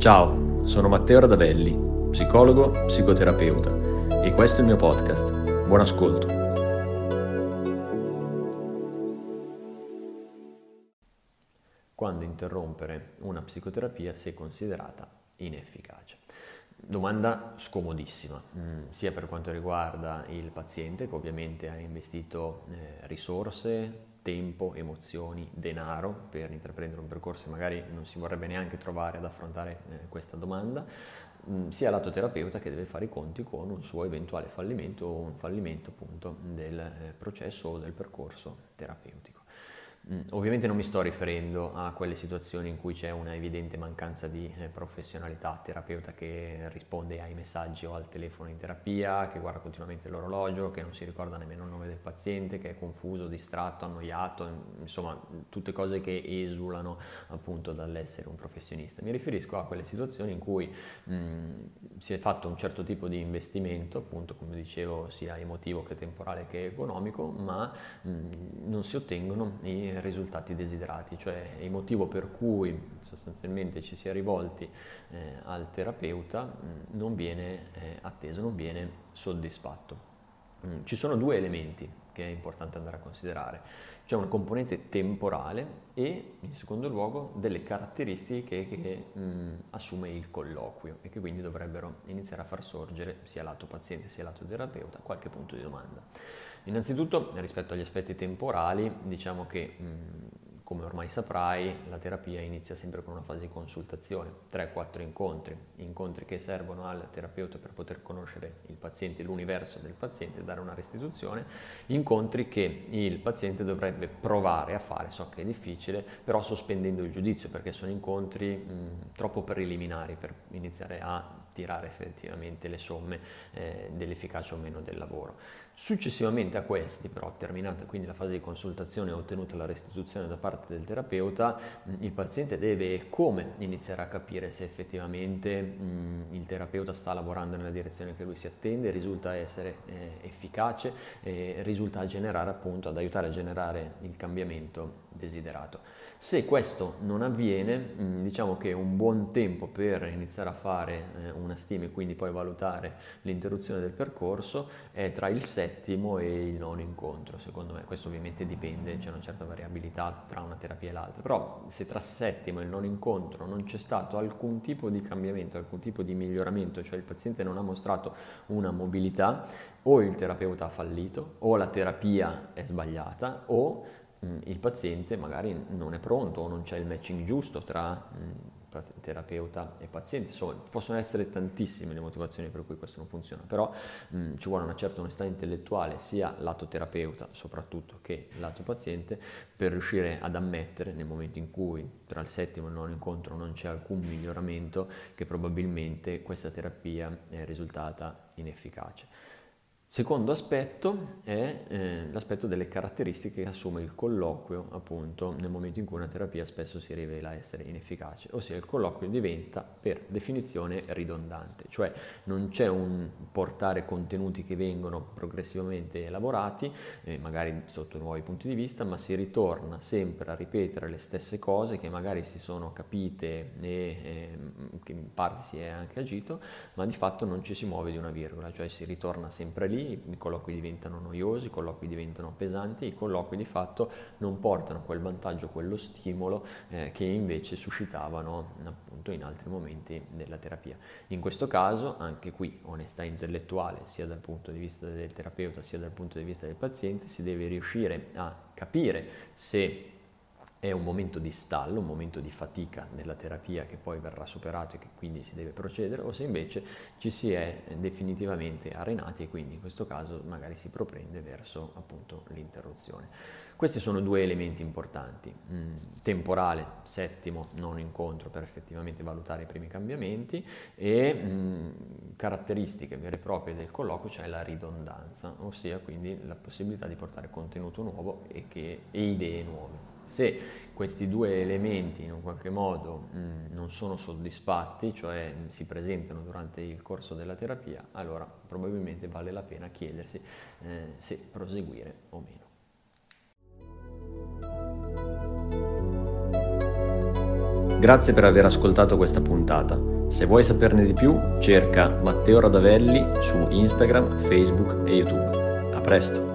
Ciao, sono Matteo Radavelli, psicologo, psicoterapeuta e questo è il mio podcast. Buon ascolto. Quando interrompere una psicoterapia se considerata inefficace? Domanda scomodissima, mm, sia per quanto riguarda il paziente che ovviamente ha investito eh, risorse, tempo, emozioni, denaro per intraprendere un percorso e magari non si vorrebbe neanche trovare ad affrontare eh, questa domanda, mh, sia lato terapeuta che deve fare i conti con un suo eventuale fallimento o un fallimento appunto del eh, processo o del percorso terapeutico. Mm, ovviamente non mi sto riferendo a quelle situazioni in cui c'è una evidente mancanza di eh, professionalità, terapeuta che risponde ai messaggi o al telefono in terapia, che guarda continuamente l'orologio, che non si ricorda nemmeno il nome del paziente, che è confuso, distratto, annoiato, insomma tutte cose che esulano appunto dall'essere un professionista. Mi riferisco a quelle situazioni in cui mh, mm, si è fatto un certo tipo di investimento, appunto come dicevo sia emotivo che temporale che economico, ma mh, mm, non si ottengono i risultati desiderati, cioè il motivo per cui sostanzialmente ci si è rivolti eh, al terapeuta mh, mm, non viene eh, atteso, non viene soddisfatto. Mm, ci sono due elementi che è importante andare a considerare. C'è una componente temporale e in secondo luogo delle caratteristiche che mh, mm, assume il colloquio e che quindi dovrebbero iniziare a far sorgere sia lato paziente sia lato terapeuta qualche punto di domanda. Innanzitutto rispetto agli aspetti temporali diciamo che mh, come ormai saprai, la terapia inizia sempre con una fase di consultazione, 3-4 incontri, incontri che servono al terapeuta per poter conoscere il paziente, l'universo del paziente, dare una restituzione, incontri che il paziente dovrebbe provare a fare, so che è difficile, però sospendendo il giudizio perché sono incontri mh, troppo preliminari per iniziare a tirare effettivamente le somme eh, dell'efficacia o meno del lavoro. Successivamente a questi, però terminata quindi la fase di consultazione e ottenuta la restituzione da parte del terapeuta, il paziente deve come iniziare a capire se effettivamente mh, il terapeuta sta lavorando nella direzione che lui si attende, risulta essere eh, efficace, e risulta a generare appunto, ad aiutare a generare il cambiamento desiderato. Se questo non avviene, diciamo che un buon tempo per iniziare a fare eh, una stima e quindi poi valutare l'interruzione del percorso è tra il settimo e il nono incontro, secondo me. Questo ovviamente dipende, c'è una certa variabilità tra una terapia e l'altra, però se tra settimo e il nono incontro non c'è stato alcun tipo di cambiamento, alcun tipo di miglioramento, cioè il paziente non ha mostrato una mobilità, o il terapeuta ha fallito, o la terapia è sbagliata, o Mm, il paziente magari non è pronto o non c'è il matching giusto tra mm, terapeuta e paziente, insomma possono essere tantissime le motivazioni per cui questo non funziona, però mh, ci vuole una certa onestà intellettuale sia lato terapeuta soprattutto che lato paziente per riuscire ad ammettere nel momento in cui tra il settimo e il nono incontro non c'è alcun miglioramento che probabilmente questa terapia è risultata inefficace. Secondo aspetto è eh, l'aspetto delle caratteristiche che assume il colloquio appunto nel momento in cui una terapia spesso si rivela essere inefficace, ossia il colloquio diventa per definizione ridondante, cioè non c'è un portare contenuti che vengono progressivamente elaborati, eh, magari sotto nuovi punti di vista, ma si ritorna sempre a ripetere le stesse cose che magari si sono capite e eh, che in parte si è anche agito, ma di fatto non ci si muove di una virgola, cioè si ritorna sempre lì i colloqui diventano noiosi, i colloqui diventano pesanti, i colloqui di fatto non portano quel vantaggio, quello stimolo eh, che invece suscitavano appunto in altri momenti della terapia. In questo caso anche qui onestà intellettuale sia dal punto di vista del terapeuta sia dal punto di vista del paziente, si deve riuscire a capire se è un momento di stallo, un momento di fatica della terapia che poi verrà superato e che quindi si deve procedere, o se invece ci si è definitivamente arenati e quindi in questo caso magari si propende verso appunto l'interruzione. Questi sono due elementi importanti, mm, temporale, settimo, non incontro per effettivamente valutare i primi cambiamenti e mm, caratteristiche vere e proprie del colloquio, cioè la ridondanza, ossia quindi la possibilità di portare contenuto nuovo e, che, e idee nuove. Se questi due elementi in un qualche modo mh, non sono soddisfatti, cioè si presentano durante il corso della terapia, allora probabilmente vale la pena chiedersi eh, se proseguire o meno. Grazie per aver ascoltato questa puntata. Se vuoi saperne di più, cerca Matteo Radavelli su Instagram, Facebook e YouTube. A presto!